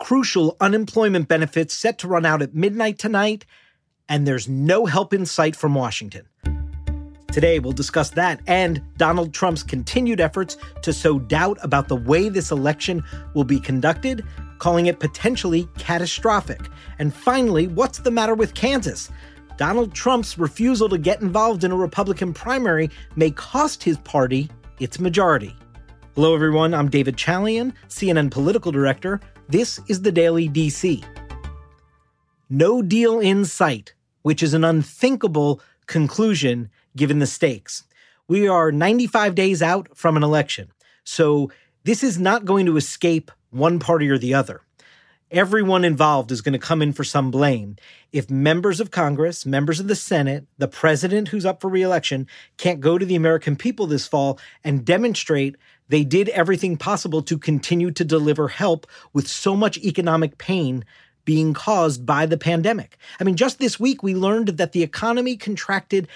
crucial unemployment benefits set to run out at midnight tonight, and there's no help in sight from Washington. Today, we'll discuss that and Donald Trump's continued efforts to sow doubt about the way this election will be conducted, calling it potentially catastrophic. And finally, what's the matter with Kansas? Donald Trump's refusal to get involved in a Republican primary may cost his party its majority. Hello, everyone. I'm David Chalian, CNN political director. This is the Daily DC. No deal in sight, which is an unthinkable conclusion given the stakes. We are 95 days out from an election. So this is not going to escape one party or the other. Everyone involved is going to come in for some blame. If members of Congress, members of the Senate, the president who's up for reelection can't go to the American people this fall and demonstrate they did everything possible to continue to deliver help with so much economic pain being caused by the pandemic. I mean, just this week, we learned that the economy contracted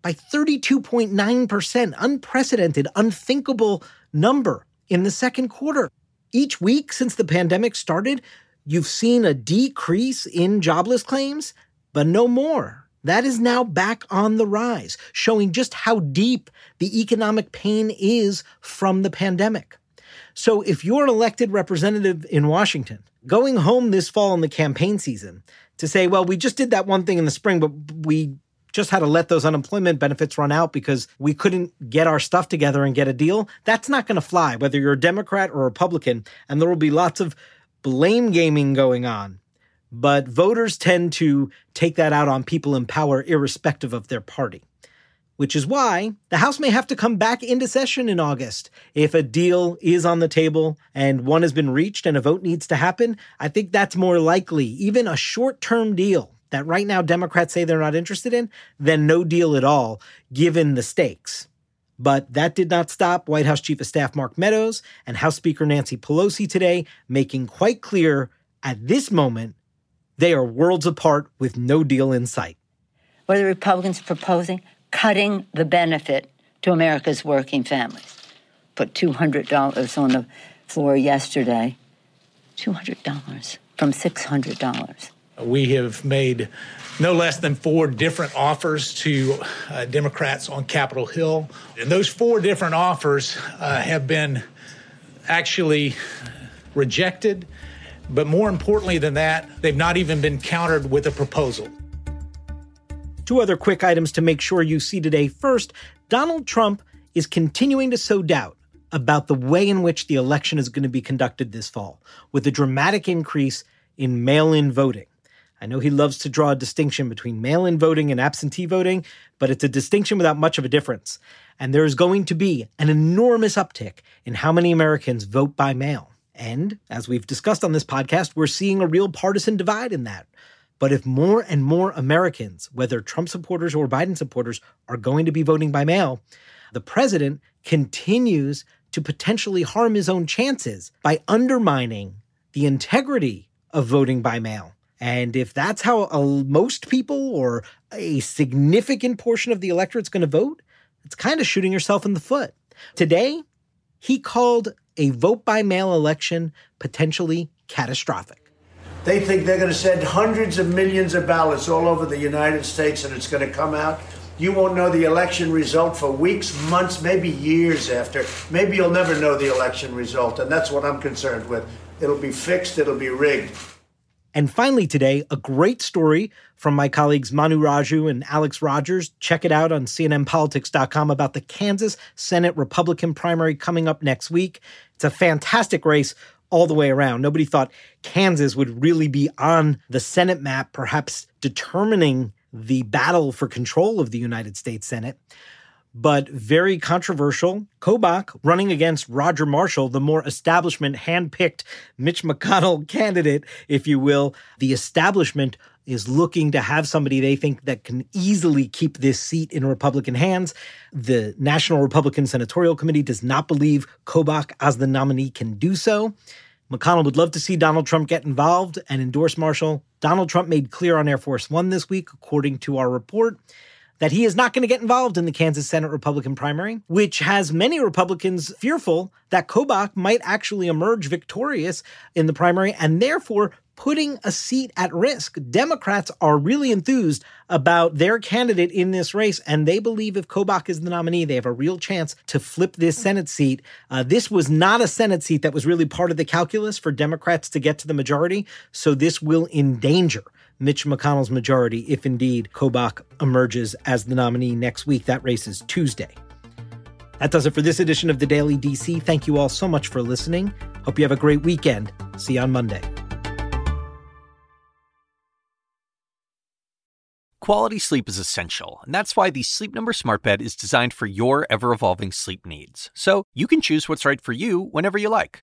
by 32.9%, unprecedented, unthinkable number in the second quarter. Each week since the pandemic started, you've seen a decrease in jobless claims, but no more. That is now back on the rise, showing just how deep the economic pain is from the pandemic. So, if you're an elected representative in Washington, going home this fall in the campaign season to say, well, we just did that one thing in the spring, but we just had to let those unemployment benefits run out because we couldn't get our stuff together and get a deal, that's not going to fly, whether you're a Democrat or Republican. And there will be lots of blame gaming going on. But voters tend to take that out on people in power, irrespective of their party. Which is why the House may have to come back into session in August. If a deal is on the table and one has been reached and a vote needs to happen, I think that's more likely. Even a short term deal that right now Democrats say they're not interested in, than no deal at all, given the stakes. But that did not stop White House Chief of Staff Mark Meadows and House Speaker Nancy Pelosi today, making quite clear at this moment they are worlds apart with no deal in sight. What are the Republicans proposing? Cutting the benefit to America's working families. Put $200 on the floor yesterday. $200 from $600. We have made no less than four different offers to uh, Democrats on Capitol Hill. And those four different offers uh, have been actually rejected. But more importantly than that, they've not even been countered with a proposal. Two other quick items to make sure you see today. First, Donald Trump is continuing to sow doubt about the way in which the election is going to be conducted this fall, with a dramatic increase in mail in voting. I know he loves to draw a distinction between mail in voting and absentee voting, but it's a distinction without much of a difference. And there is going to be an enormous uptick in how many Americans vote by mail. And as we've discussed on this podcast, we're seeing a real partisan divide in that. But if more and more Americans, whether Trump supporters or Biden supporters, are going to be voting by mail, the president continues to potentially harm his own chances by undermining the integrity of voting by mail. And if that's how a, most people or a significant portion of the electorate's going to vote, it's kind of shooting yourself in the foot. Today, he called a vote by mail election potentially catastrophic. They think they're going to send hundreds of millions of ballots all over the United States and it's going to come out. You won't know the election result for weeks, months, maybe years after. Maybe you'll never know the election result, and that's what I'm concerned with. It'll be fixed, it'll be rigged. And finally, today, a great story from my colleagues Manu Raju and Alex Rogers. Check it out on CNNPolitics.com about the Kansas Senate Republican primary coming up next week. It's a fantastic race all the way around. Nobody thought Kansas would really be on the Senate map, perhaps determining the battle for control of the United States Senate but very controversial. Kobach running against Roger Marshall, the more establishment handpicked Mitch McConnell candidate, if you will. The establishment is looking to have somebody they think that can easily keep this seat in Republican hands. The National Republican Senatorial Committee does not believe Kobach as the nominee can do so. McConnell would love to see Donald Trump get involved and endorse Marshall. Donald Trump made clear on Air Force One this week, according to our report, that he is not going to get involved in the Kansas Senate Republican primary, which has many Republicans fearful that Kobach might actually emerge victorious in the primary and therefore putting a seat at risk. Democrats are really enthused about their candidate in this race, and they believe if Kobach is the nominee, they have a real chance to flip this Senate seat. Uh, this was not a Senate seat that was really part of the calculus for Democrats to get to the majority, so this will endanger Mitch McConnell's majority if indeed Kobach emerges as the nominee next week. That race is Tuesday. That does it for this edition of the Daily DC. Thank you all so much for listening. Hope you have a great weekend. See you on Monday. Quality sleep is essential, and that's why the Sleep Number Smart Bed is designed for your ever evolving sleep needs. So you can choose what's right for you whenever you like.